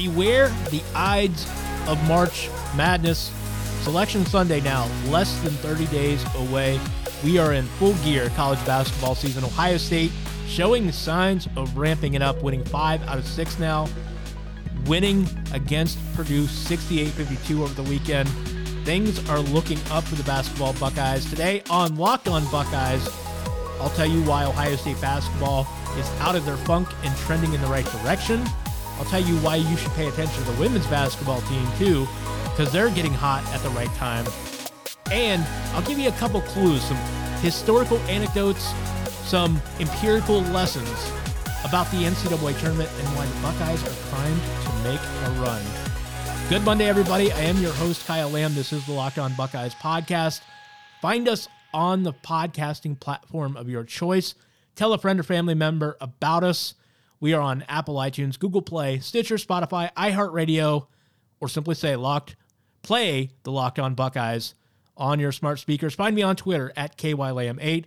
Beware the Ides of March Madness. Selection Sunday now, less than 30 days away. We are in full gear college basketball season. Ohio State showing the signs of ramping it up, winning five out of six now, winning against Purdue 68 52 over the weekend. Things are looking up for the basketball Buckeyes. Today on Locked On Buckeyes, I'll tell you why Ohio State basketball is out of their funk and trending in the right direction. I'll tell you why you should pay attention to the women's basketball team too, because they're getting hot at the right time. And I'll give you a couple clues, some historical anecdotes, some empirical lessons about the NCAA tournament and why the Buckeyes are primed to make a run. Good Monday, everybody. I am your host, Kyle Lamb. This is the Locked On Buckeyes podcast. Find us on the podcasting platform of your choice. Tell a friend or family member about us. We are on Apple iTunes, Google Play, Stitcher, Spotify, iHeartRadio, or simply say locked play the Locked On Buckeyes on your smart speakers. Find me on Twitter at KYLAM8.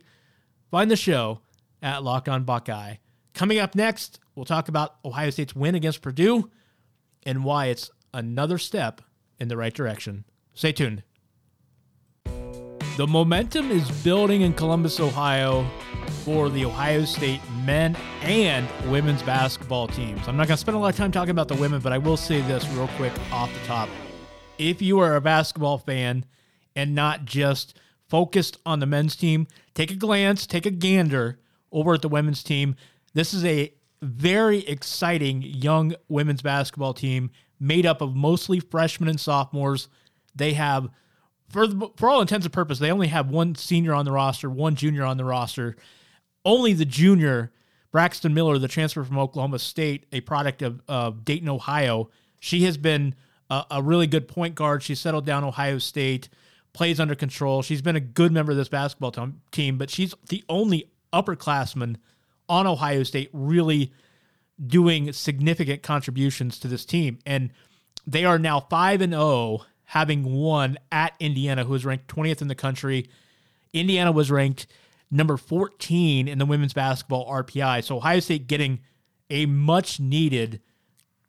Find the show at Locked On Buckeye. Coming up next, we'll talk about Ohio State's win against Purdue and why it's another step in the right direction. Stay tuned. The momentum is building in Columbus, Ohio for the Ohio State men and women's basketball teams. I'm not going to spend a lot of time talking about the women, but I will say this real quick off the top. If you are a basketball fan and not just focused on the men's team, take a glance, take a gander over at the women's team. This is a very exciting young women's basketball team made up of mostly freshmen and sophomores. They have for for all intents and purposes, they only have one senior on the roster, one junior on the roster. Only the junior, Braxtin Miller, the transfer from Oklahoma State, a product of uh, Dayton, Ohio. She has been a, a really good point guard. She settled down Ohio State, plays under control. She's been a good member of this basketball t- team, but she's the only upperclassman on Ohio State really doing significant contributions to this team. And they are now 5 and 0 having won at Indiana, who was ranked 20th in the country. Indiana was ranked number 14 in the women's basketball RPI. So Ohio State getting a much needed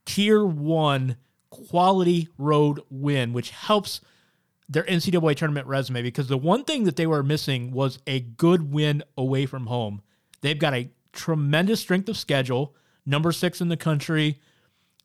tier one quality road win, which helps their NCAA tournament resume because the one thing that they were missing was a good win away from home. They've got a tremendous strength of schedule, number six in the country.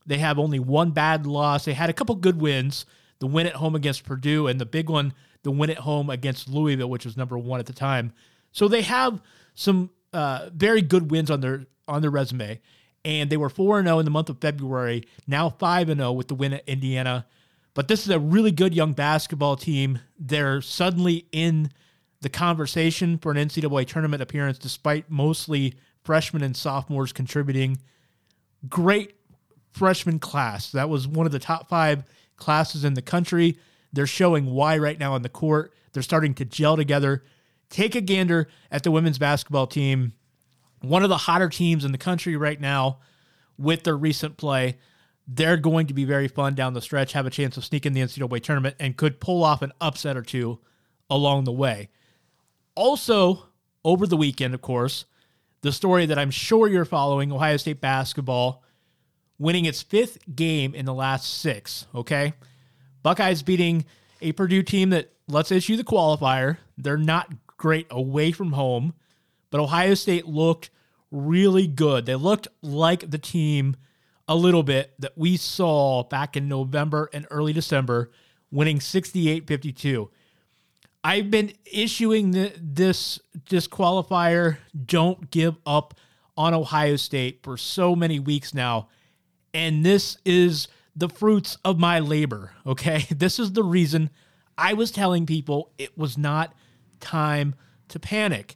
They have only one bad loss. They had a couple good wins the win at home against Purdue, and the big one, the win at home against Louisville, which was number one at the time. So they have some uh, very good wins on their on their resume, and they were four and zero in the month of February. Now five and zero with the win at Indiana. But this is a really good young basketball team. They're suddenly in the conversation for an NCAA tournament appearance, despite mostly freshmen and sophomores contributing. Great freshman class. That was one of the top five classes in the country. They're showing why right now on the court. They're starting to gel together. Take a gander at the women's basketball team, one of the hotter teams in the country right now with their recent play. They're going to be very fun down the stretch, have a chance of sneaking the NCAA tournament, and could pull off an upset or two along the way. Also, over the weekend, of course, the story that I'm sure you're following Ohio State basketball winning its fifth game in the last six. Okay. Buckeyes beating a Purdue team that, let's issue the qualifier, they're not great away from home, but Ohio State looked really good. They looked like the team a little bit that we saw back in November and early December, winning 68 52. I've been issuing the, this disqualifier, don't give up on Ohio State for so many weeks now. And this is the fruits of my labor, okay? This is the reason I was telling people it was not time to panic.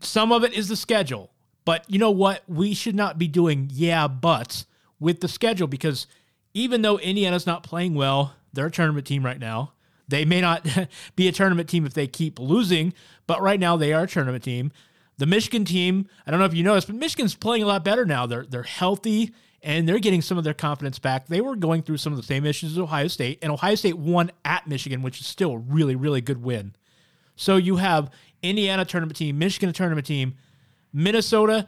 Some of it is the schedule, but you know what? We should not be doing yeah buts with the schedule because even though Indiana's not playing well, they're a tournament team right now. They may not be a tournament team if they keep losing, but right now they are a tournament team. The Michigan team, I don't know if you noticed, but Michigan's playing a lot better now. They're they're healthy and they're getting some of their confidence back. They were going through some of the same issues as Ohio State, and Ohio State won at Michigan, which is still a really, really good win. So you have Indiana tournament team, Michigan tournament team, Minnesota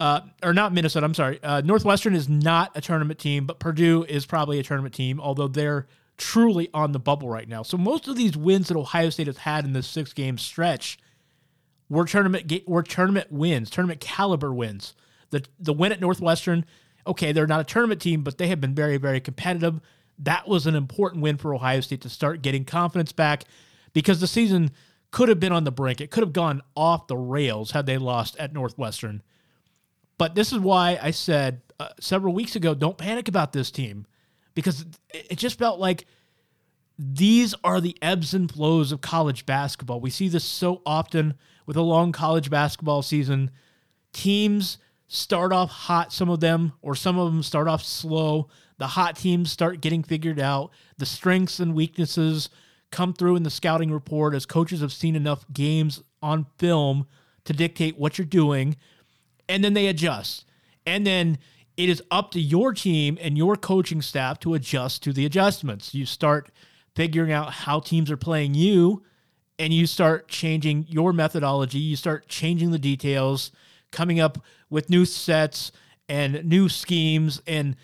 uh, or not Minnesota. I'm sorry. Uh, Northwestern is not a tournament team, but Purdue is probably a tournament team, although they're truly on the bubble right now. So most of these wins that Ohio State has had in this six game stretch were tournament were tournament wins, tournament caliber wins. The the win at Northwestern, okay, they're not a tournament team, but they have been very very competitive. That was an important win for Ohio State to start getting confidence back because the season could have been on the brink. It could have gone off the rails had they lost at Northwestern. But this is why I said uh, several weeks ago, don't panic about this team because it just felt like these are the ebbs and flows of college basketball. We see this so often with a long college basketball season. Teams start off hot, some of them, or some of them start off slow. The hot teams start getting figured out. The strengths and weaknesses come through in the scouting report as coaches have seen enough games on film to dictate what you're doing. And then they adjust. And then it is up to your team and your coaching staff to adjust to the adjustments. You start figuring out how teams are playing you and you start changing your methodology. You start changing the details, coming up with new sets and new schemes. And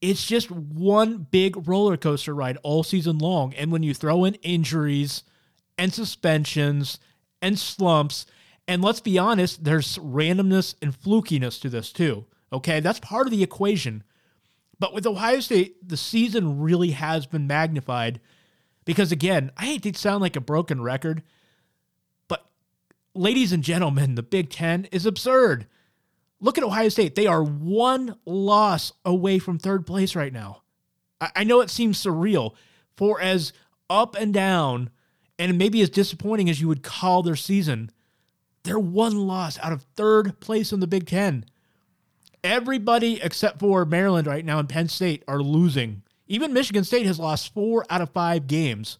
it's just one big roller coaster ride all season long. And when you throw in injuries and suspensions and slumps, and let's be honest, there's randomness and flukiness to this too. Okay, that's part of the equation. But with Ohio State, the season really has been magnified because, again, I hate to sound like a broken record, but ladies and gentlemen, the Big Ten is absurd. Look at Ohio State. They are one loss away from third place right now. I, know it seems surreal for as up and down and maybe as disappointing as you would call their season, they're one loss out of third place in the Big Ten. Everybody except for Maryland right now and Penn State are losing. Even Michigan State has lost four out of five games.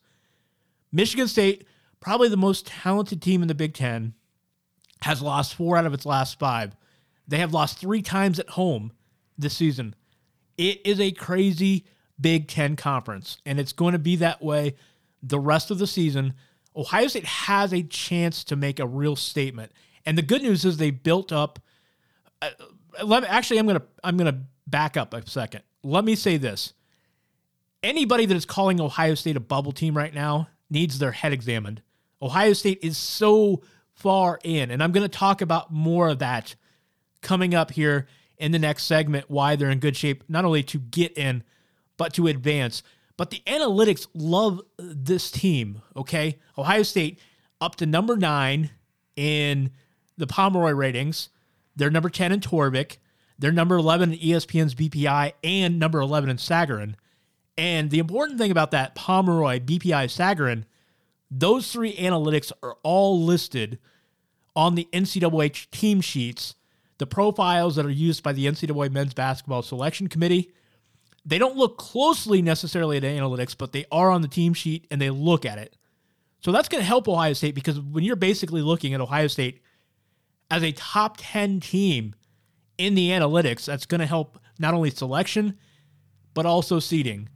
Michigan State, probably the most talented team in the Big Ten, has lost four out of its last five. They have lost three times at home this season. It is a crazy Big Ten conference, and it's going to be that way the rest of the season. Ohio State has a chance to make a real statement. And the good news is they built up. Uh, let me, actually, I'm gonna I'm gonna back up a second. Let me say this: anybody that is calling Ohio State a bubble team right now needs their head examined. Ohio State is so far in, and I'm going to talk about more of that coming up here in the next segment. Why they're in good shape, not only to get in, but to advance. But the analytics love this team. Okay, Ohio State up to number nine in the Pomeroy ratings. They're number 10 in Torvik. They're number 11 in ESPN's BPI and number 11 in Sagarin. And the important thing about that Pomeroy, BPI, Sagarin, those three analytics are all listed on the NCAA team sheets, the profiles that are used by the NCAA men's basketball selection committee. They don't look closely necessarily at analytics, but they are on the team sheet and they look at it. So that's going to help Ohio State because when you're basically looking at Ohio State as a top 10 team in the analytics, that's going to help not only selection, but also seeding.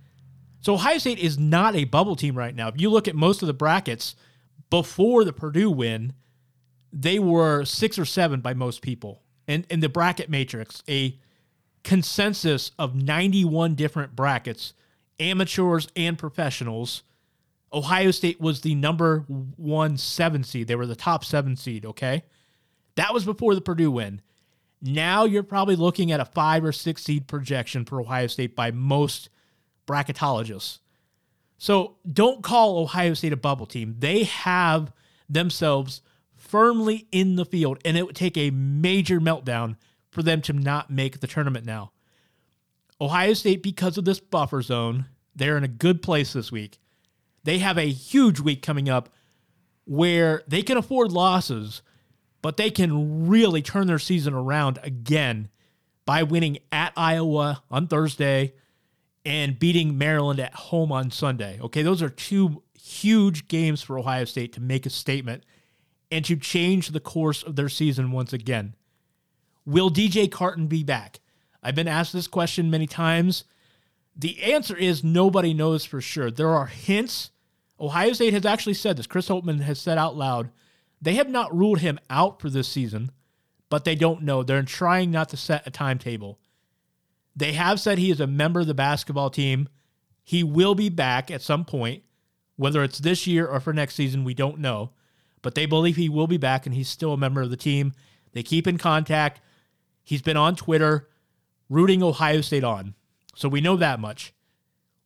So Ohio State is not a bubble team right now. If you look at most of the brackets before the Purdue win, they were six or seven by most people. And in the bracket matrix, a consensus of 91 different brackets, amateurs and professionals. Ohio State was the number one seven seed. They were the top seven seed, okay? That was before the Purdue win. Now you're probably looking at a five or six seed projection for Ohio State by most bracketologists. So don't call Ohio State a bubble team. They have themselves firmly in the field, and it would take a major meltdown for them to not make the tournament now. Ohio State, because of this buffer zone, they're in a good place this week. They have a huge week coming up where they can afford losses but they can really turn their season around again by winning at Iowa on Thursday and beating Maryland at home on Sunday. Okay, those are two huge games for Ohio State to make a statement and to change the course of their season once again. Will DJ Carton be back? I've been asked this question many times. The answer is nobody knows for sure. There are hints. Ohio State has actually said this. Chris Holtmann has said out loud they have not ruled him out for this season, but they don't know. They're trying not to set a timetable. They have said he is a member of the basketball team. He will be back at some point, whether it's this year or for next season, we don't know. But they believe he will be back and he's still a member of the team. They keep in contact. He's been on Twitter rooting Ohio State on. So we know that much.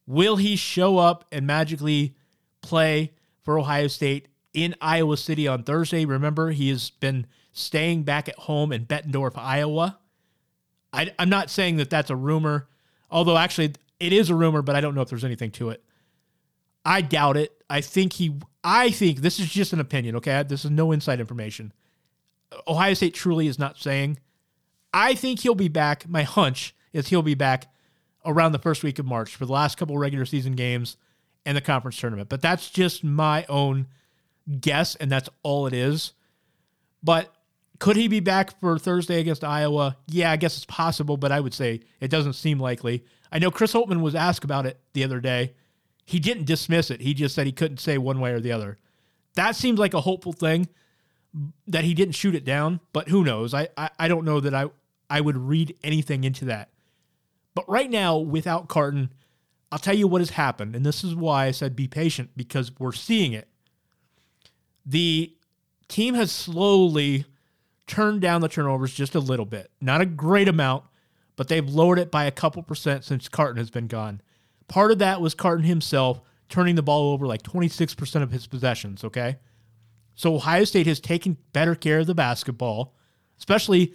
Will he show up and magically play for Ohio State in Iowa City on Thursday? Remember, he has been staying back at home in Bettendorf, Iowa. I, am not saying that that's a rumor, although actually it is a rumor, but I don't know if there's anything to it. I doubt it. I think he, I think this is just an opinion, okay? This is no inside information. Ohio State truly is not saying. I think he'll be back. My hunch is he'll be back around the first week of March for the last couple regular season games and the conference tournament. But that's just my own guess, and that's all it is. But could he be back for Thursday against Iowa? Yeah, I guess it's possible, but I would say it doesn't seem likely. I know Chris Holtmann was asked about it the other day. He didn't dismiss it. He just said he couldn't say one way or the other. That seems like a hopeful thing that he didn't shoot it down, but who knows? I, I, I don't know that I, I would read anything into that. But right now, without Carton, I'll tell you what has happened. And this is why I said be patient because we're seeing it. The team has slowly turned down the turnovers just a little bit. Not a great amount, but they've lowered it by a couple percent since Carton has been gone. Part of that was Carton himself turning the ball over like 26% of his possessions, okay? So Ohio State has taken better care of the basketball, especially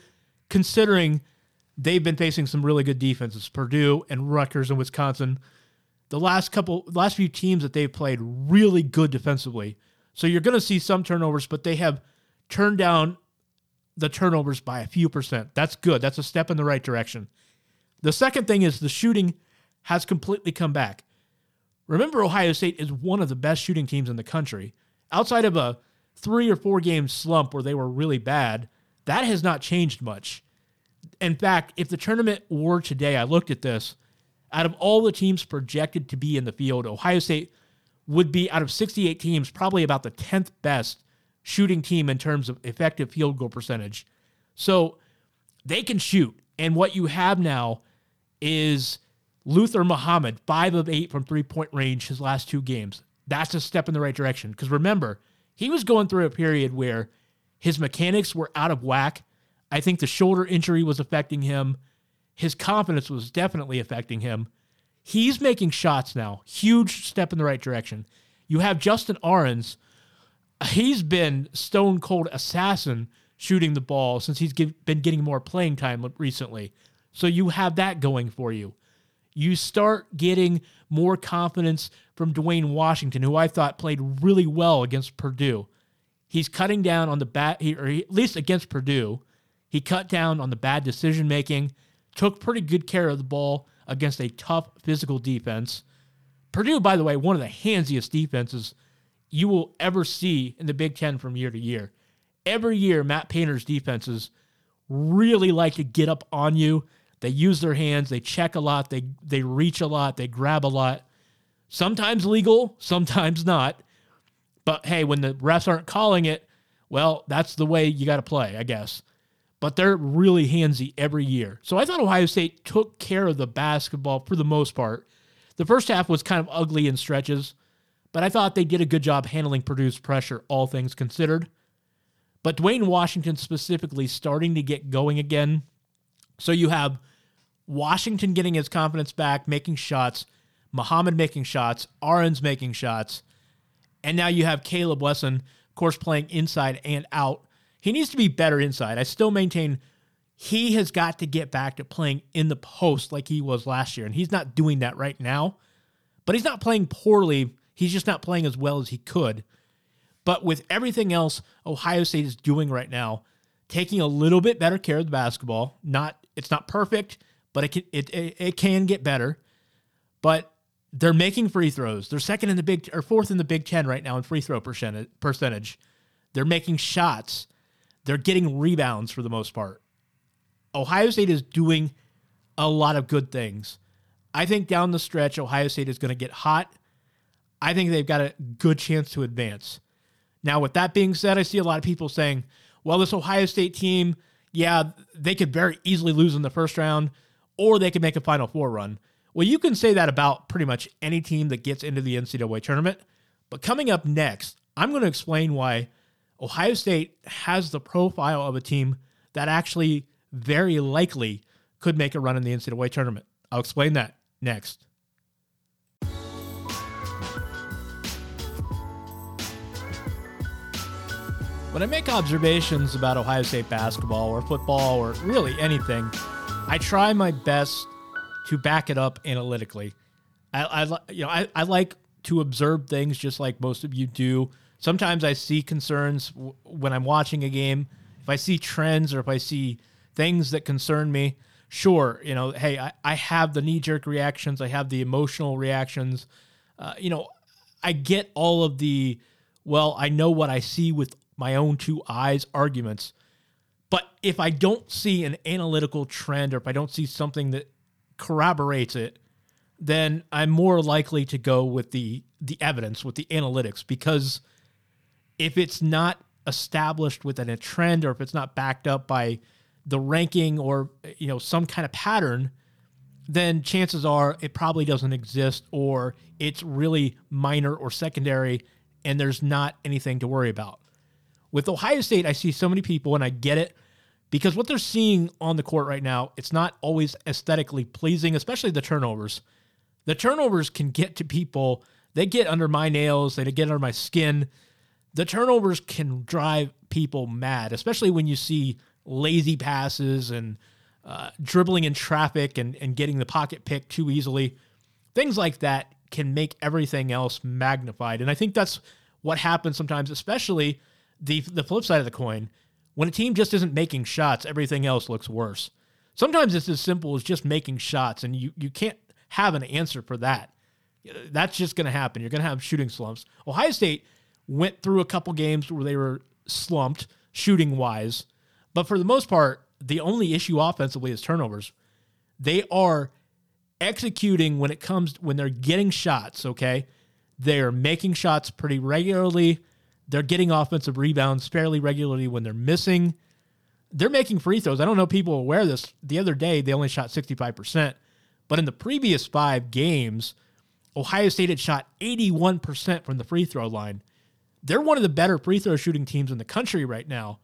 considering they've been facing some really good defenses, Purdue and Rutgers and Wisconsin. The last couple last few teams that they've played really good defensively. So you're going to see some turnovers, but they have turned down the turnovers by a few percent. That's good. That's a step in the right direction. The second thing is the shooting has completely come back. Remember, Ohio State is one of the best shooting teams in the country. Outside of a three or four game slump where they were really bad, that has not changed much. In fact, if the tournament were today, I looked at this, out of all the teams projected to be in the field, Ohio State would be out of 68 teams probably about the 10th best shooting team in terms of effective field goal percentage. So they can shoot. And what you have now is Luther Muhammad, five of eight from three point range his last two games. That's a step in the right direction. Because remember, he was going through a period where his mechanics were out of whack. I think the shoulder injury was affecting him. His confidence was definitely affecting him. He's making shots now. Huge step in the right direction. You have Justin Ahrens, he's been stone cold assassin shooting the ball since he's been getting more playing time recently. So you have that going for you. You start getting more confidence from Duane Washington, who I thought played really well against Purdue. He's cutting down on the bad, or at least against Purdue, he cut down on the bad decision making, took pretty good care of the ball against a tough physical defense. Purdue, by the way, one of the handsiest defenses you will ever see in the Big Ten from year to year. Every year, Matt Painter's defenses really like to get up on you. They use their hands, they check a lot, they they reach a lot, they grab a lot. Sometimes legal, sometimes not. But hey, when the refs aren't calling it, well, that's the way you got to play, I guess. But they're really handsy every year. So I thought Ohio State took care of the basketball for the most part. The first half was kind of ugly in stretches but I thought they did a good job handling Purdue's pressure, all things considered. But Duane Washington specifically starting to get going again. So you have Washington getting his confidence back, making shots, Muhammad making shots, Ahrens making shots, and now you have Caleb Wesson, of course, playing inside and out. He needs to be better inside. I still maintain he has got to get back to playing in the post like he was last year, and he's not doing that right now. But he's not playing poorly He's just not playing as well as he could. But with everything else Ohio State is doing right now, taking a little bit better care of the basketball. Not it's not perfect, but it can it, it, it can get better. But they're making free throws. They're second in the big or fourth in the Big Ten right now in free throw percentage. Percentage. They're making shots. They're getting rebounds for the most part. Ohio State is doing a lot of good things. I think down the stretch, Ohio State is going to get hot. I think they've got a good chance to advance. Now, with that being said, I see a lot of people saying, well, this Ohio State team, yeah, they could very easily lose in the first round, or they could make a Final Four run. Well, you can say that about pretty much any team that gets into the NCAA tournament. But coming up next, I'm going to explain why Ohio State has the profile of a team that actually very likely could make a run in the NCAA tournament. I'll explain that next. When I make observations about Ohio State basketball or football or really anything, I try my best to back it up analytically. I, I you know I, I like to observe things just like most of you do. Sometimes I see concerns w- when I'm watching a game. If I see trends or if I see things that concern me, sure, you know, hey, I, I have the knee jerk reactions, I have the emotional reactions. Uh, you know, I get all of the, well, I know what I see with my own two eyes arguments. But if I don't see an analytical trend or if I don't see something that corroborates it, then I'm more likely to go with the the evidence, with the analytics, because if it's not established within a trend or if it's not backed up by the ranking or you know some kind of pattern, then chances are it probably doesn't exist or it's really minor or secondary and there's not anything to worry about. With Ohio State, I see so many people, and I get it because what they're seeing on the court right now, it's not always aesthetically pleasing, especially the turnovers. The turnovers can get to people, they get under my nails, they get under my skin. The turnovers can drive people mad, especially when you see lazy passes and uh, dribbling in traffic and, and getting the pocket pick too easily. Things like that can make everything else magnified. And I think that's what happens sometimes, especially the the flip side of the coin, when a team just isn't making shots, everything else looks worse. Sometimes it's as simple as just making shots, and you you can't have an answer for that. That's just going to happen. You're going to have shooting slumps. Ohio State went through a couple games where they were slumped shooting wise, but for the most part, the only issue offensively is turnovers. They are executing when it comes when they're getting shots. Okay, they are making shots pretty regularly. They're getting offensive rebounds fairly regularly when they're missing. They're making free throws. I don't know if people are aware this. The other day, they only shot 65%. But in the previous five games, Ohio State had shot 81% from the free throw line. They're one of the better free throw shooting teams in the country right now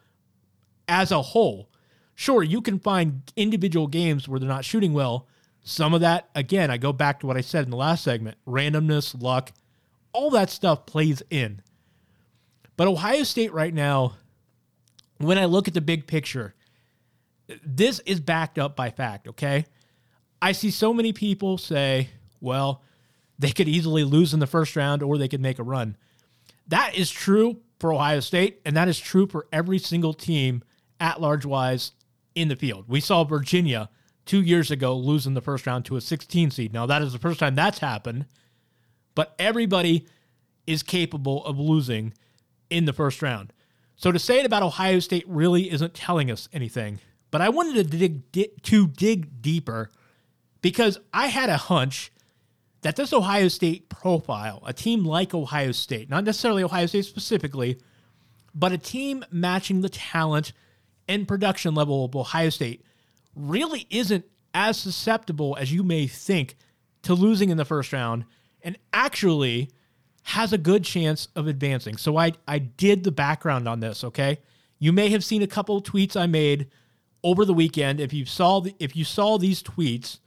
as a whole. Sure, you can find individual games where they're not shooting well. Some of that, again, I go back to what I said in the last segment randomness, luck, all that stuff plays in. But Ohio State right now, when I look at the big picture, this is backed up by fact, okay? I see so many people say, well, they could easily lose in the first round or they could make a run. That is true for Ohio State, and that is true for every single team at large wise in the field. We saw Virginia two years ago losing the first round to a 16 seed. Now, that is the first time that's happened, but everybody is capable of losing in the first round. So to say it about Ohio State really isn't telling us anything. But I wanted to dig di- to dig deeper because I had a hunch that this Ohio State profile, a team like Ohio State, not necessarily Ohio State specifically, but a team matching the talent and production level of Ohio State, really isn't as susceptible as you may think to losing in the first round and actually has a good chance of advancing. So I I did the background on this, okay? You may have seen a couple tweets I made over the weekend. If you saw the, if you saw these tweets,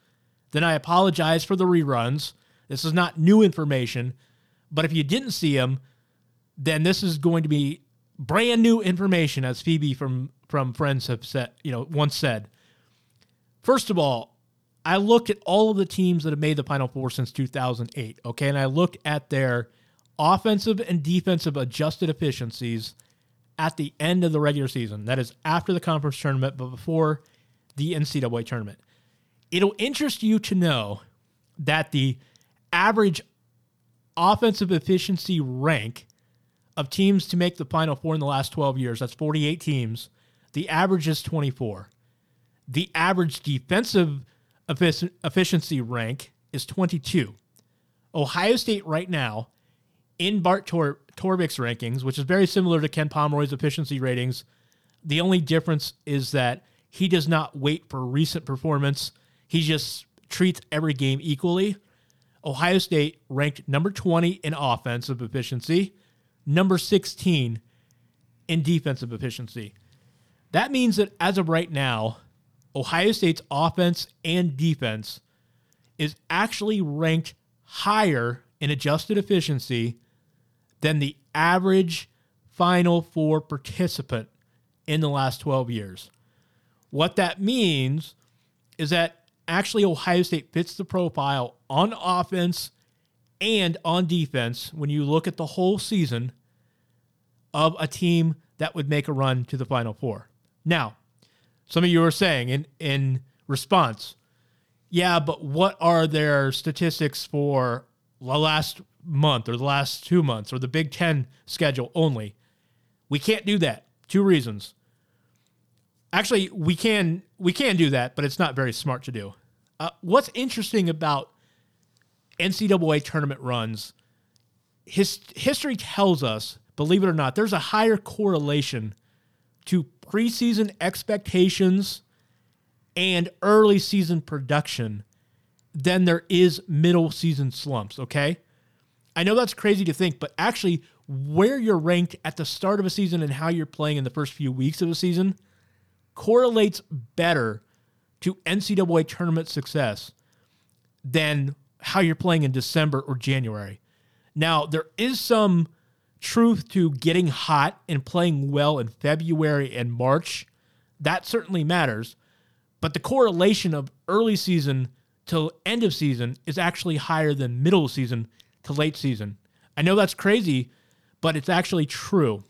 then I apologize for the reruns. This is not new information, but if you didn't see them, then this is going to be brand new information as Phoebe from from Friends have said, you know, once said. First of all, I looked at all of the teams that have made the Final Four since 2008, okay? And I looked at their offensive and defensive adjusted efficiencies at the end of the regular season. That is after the conference tournament, but before the NCAA tournament. It'll interest you to know that the average offensive efficiency rank of teams to make the Final Four in the last 12 years, that's 48 teams, the average is 24. The average defensive efficiency rank is 22. Ohio State right now in Bart Tor- rankings, which is very similar to Ken Pomeroy's efficiency ratings. The only difference is that he does not wait for recent performance. He just treats every game equally. Ohio State ranked number 20 in offensive efficiency, number 16 in defensive efficiency. That means that as of right now, Ohio State's offense and defense is actually ranked higher in adjusted efficiency than the average Final Four participant in the last 12 years. What that means is that actually Ohio State fits the profile on offense and on defense when you look at the whole season of a team that would make a run to the Final Four. Now, some of you are saying in, in response, yeah, but what are their statistics for the last month or the last two months or the Big Ten schedule only? We can't do that. Two reasons. Actually, we can we can do that, but it's not very smart to do. Uh, what's interesting about NCAA tournament runs? His history tells us, believe it or not, there's a higher correlation to preseason expectations and early season production than there is middle season slumps, okay? I know that's crazy to think, but actually, where you're ranked at the start of a season and how you're playing in the first few weeks of a season correlates better to NCAA tournament success than how you're playing in December or January. Now, there is some truth to getting hot and playing well in February and March. That certainly matters. But the correlation of early season to end of season is actually higher than middle season to late season. I know that's crazy, but it's actually true.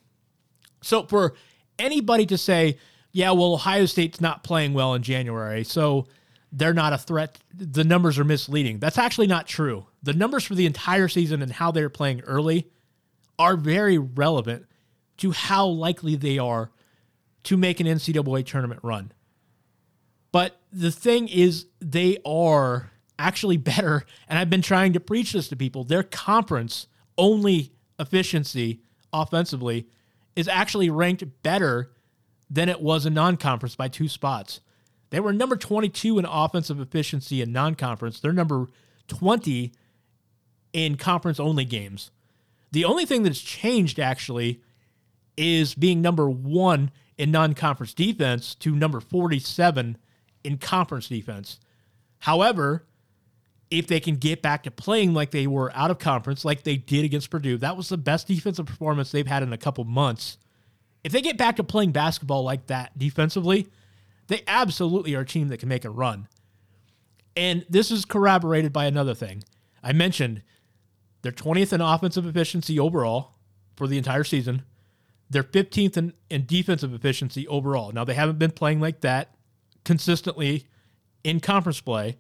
So for anybody to say, yeah, well, Ohio State's not playing well in January, so they're not a threat, the numbers are misleading. That's actually not true. The numbers for the entire season and how they're playing early are very relevant to how likely they are to make an NCAA tournament run. But the thing is, they are actually better. And I've been trying to preach this to people. Their conference only efficiency offensively is actually ranked better than it was in non conference by two spots. They were number 22 in offensive efficiency in non conference. They're number 20 in conference only games. The only thing that's changed actually is being number one in non conference defense to number 47 in conference defense. However, if they can get back to playing like they were out of conference, like they did against Purdue, that was the best defensive performance they've had in a couple months. If they get back to playing basketball like that defensively, they absolutely are a team that can make a run. And this is corroborated by another thing. I mentioned they're 20th in offensive efficiency overall for the entire season. They're 15th in, in defensive efficiency overall. Now, they haven't been playing like that consistently in conference play,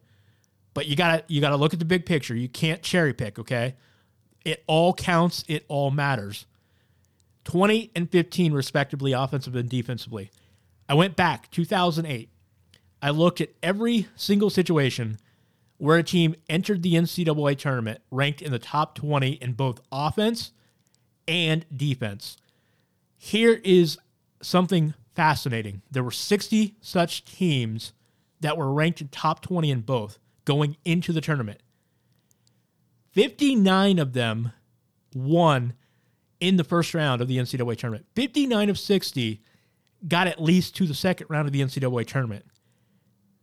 but you gotta you gotta look at the big picture. You can't cherry pick, okay? It all counts, it all matters. 20 and 15 respectively offensively and defensively. I went back 2008. I looked at every single situation where a team entered the NCAA tournament ranked in the top 20 in both offense and defense. Here is something fascinating. There were 60 such teams that were ranked in top 20 in both going into the tournament. 59 of them won in the first round of the NCAA tournament. 59 of 60 got at least to the second round of the NCAA tournament.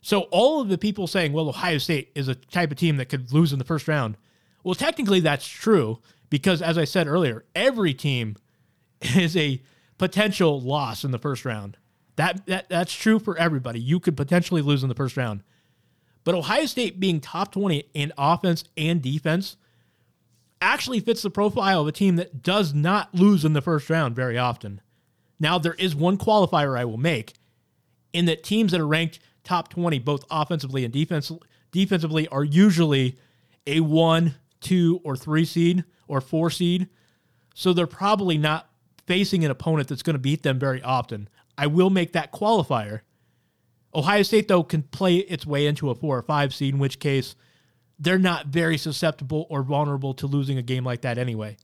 So all of the people saying, well, Ohio State is a type of team that could lose in the first round. Well, technically that's true because as I said earlier, every team is a potential loss in the first round. That, that that's true for everybody. You could potentially lose in the first round. But Ohio State being top 20 in offense and defense actually fits the profile of a team that does not lose in the first round very often. Now, there is one qualifier I will make in that teams that are ranked top 20, both offensively and defense, defensively, are usually a one, two, or three seed or four seed. So they're probably not facing an opponent that's going to beat them very often. I will make that qualifier. Ohio State, though, can play its way into a four or five seed, in which case they're not very susceptible or vulnerable to losing a game like that anyway.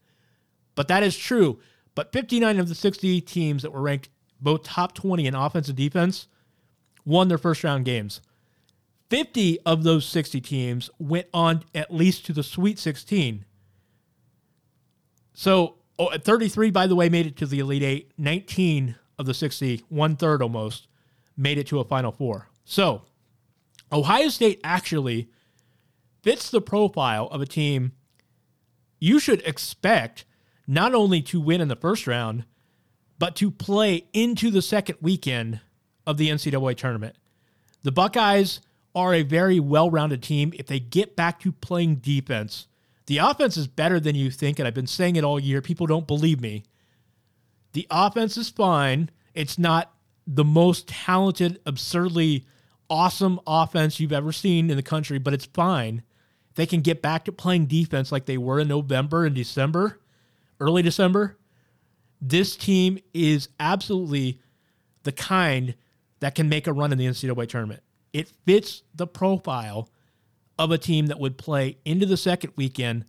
But that is true. But 59 of the 60 teams that were ranked both top 20 in offense and defense won their first round games. 50 of those 60 teams went on at least to the Sweet 16. So, oh, 33, by the way, made it to the Elite Eight. 19 of the 60, one third almost, made it to a Final Four. So, Ohio State actually fits the profile of a team you should expect not only to win in the first round, but to play into the second weekend of the NCAA tournament. The Buckeyes are a very well rounded team. If they get back to playing defense, the offense is better than you think. And I've been saying it all year. People don't believe me. The offense is fine. It's not the most talented, absurdly awesome offense you've ever seen in the country, but it's fine. They can get back to playing defense like they were in November and December, early December. This team is absolutely the kind that can make a run in the NCAA tournament. It fits the profile of a team that would play into the second weekend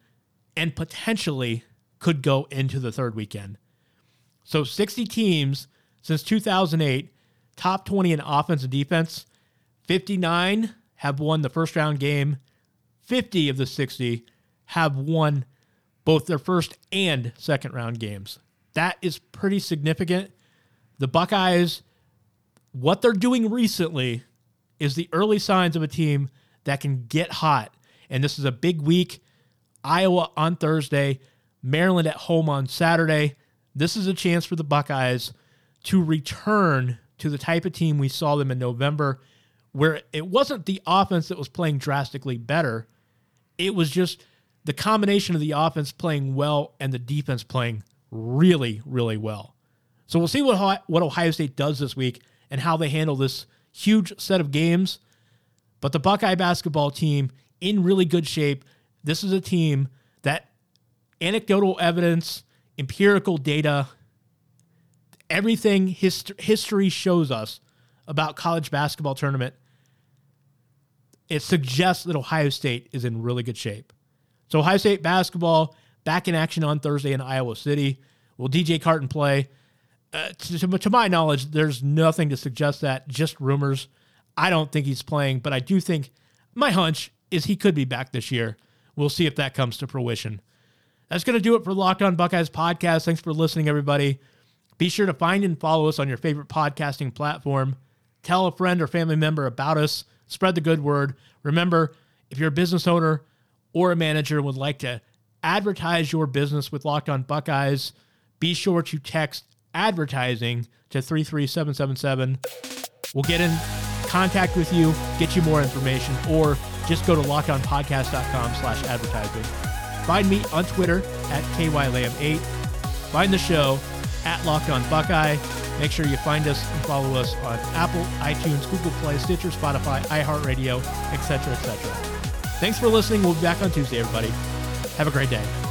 and potentially could go into the third weekend. So 60 teams since 2008, top 20 in offense and defense. 59 have won the first round game. 50 of the 60 have won both their first and second round games. That is pretty significant. The Buckeyes, what they're doing recently is the early signs of a team that can get hot. And this is a big week. Iowa on Thursday, Maryland at home on Saturday. This is a chance for the Buckeyes to return to the type of team we saw them in November, where it wasn't the offense that was playing drastically better. It was just the combination of the offense playing well and the defense playing really, really well. So we'll see what, what Ohio State does this week and how they handle this huge set of games. But the Buckeye basketball team in really good shape. This is a team that anecdotal evidence, empirical data, everything hist- history shows us about college basketball tournament, it suggests that Ohio State is in really good shape. So Ohio State basketball back in action on Thursday in Iowa City. Will DJ Carton play? Uh, to, to, my knowledge, there's nothing to suggest that, just rumors. I don't think he's playing, but I do think my hunch is he could be back this year. We'll see if that comes to fruition. That's going to do it for Locked On Buckeyes podcast. Thanks for listening, everybody. Be sure to find and follow us on your favorite podcasting platform. Tell a friend or family member about us. Spread the good word. Remember, if you're a business owner or a manager and would like to advertise your business with Locked On Buckeyes, be sure to text advertising to 33777. We'll get in contact with you, get you more information, or just go to lockedonpodcast.com slash advertising. Find me on Twitter at KYLam8. Find the show at Locked On Buckeye. Make sure you find us and follow us on Apple, iTunes, Google Play, Stitcher, Spotify, iHeartRadio, etc., etc. Thanks for listening. We'll be back on Tuesday, everybody. Have a great day.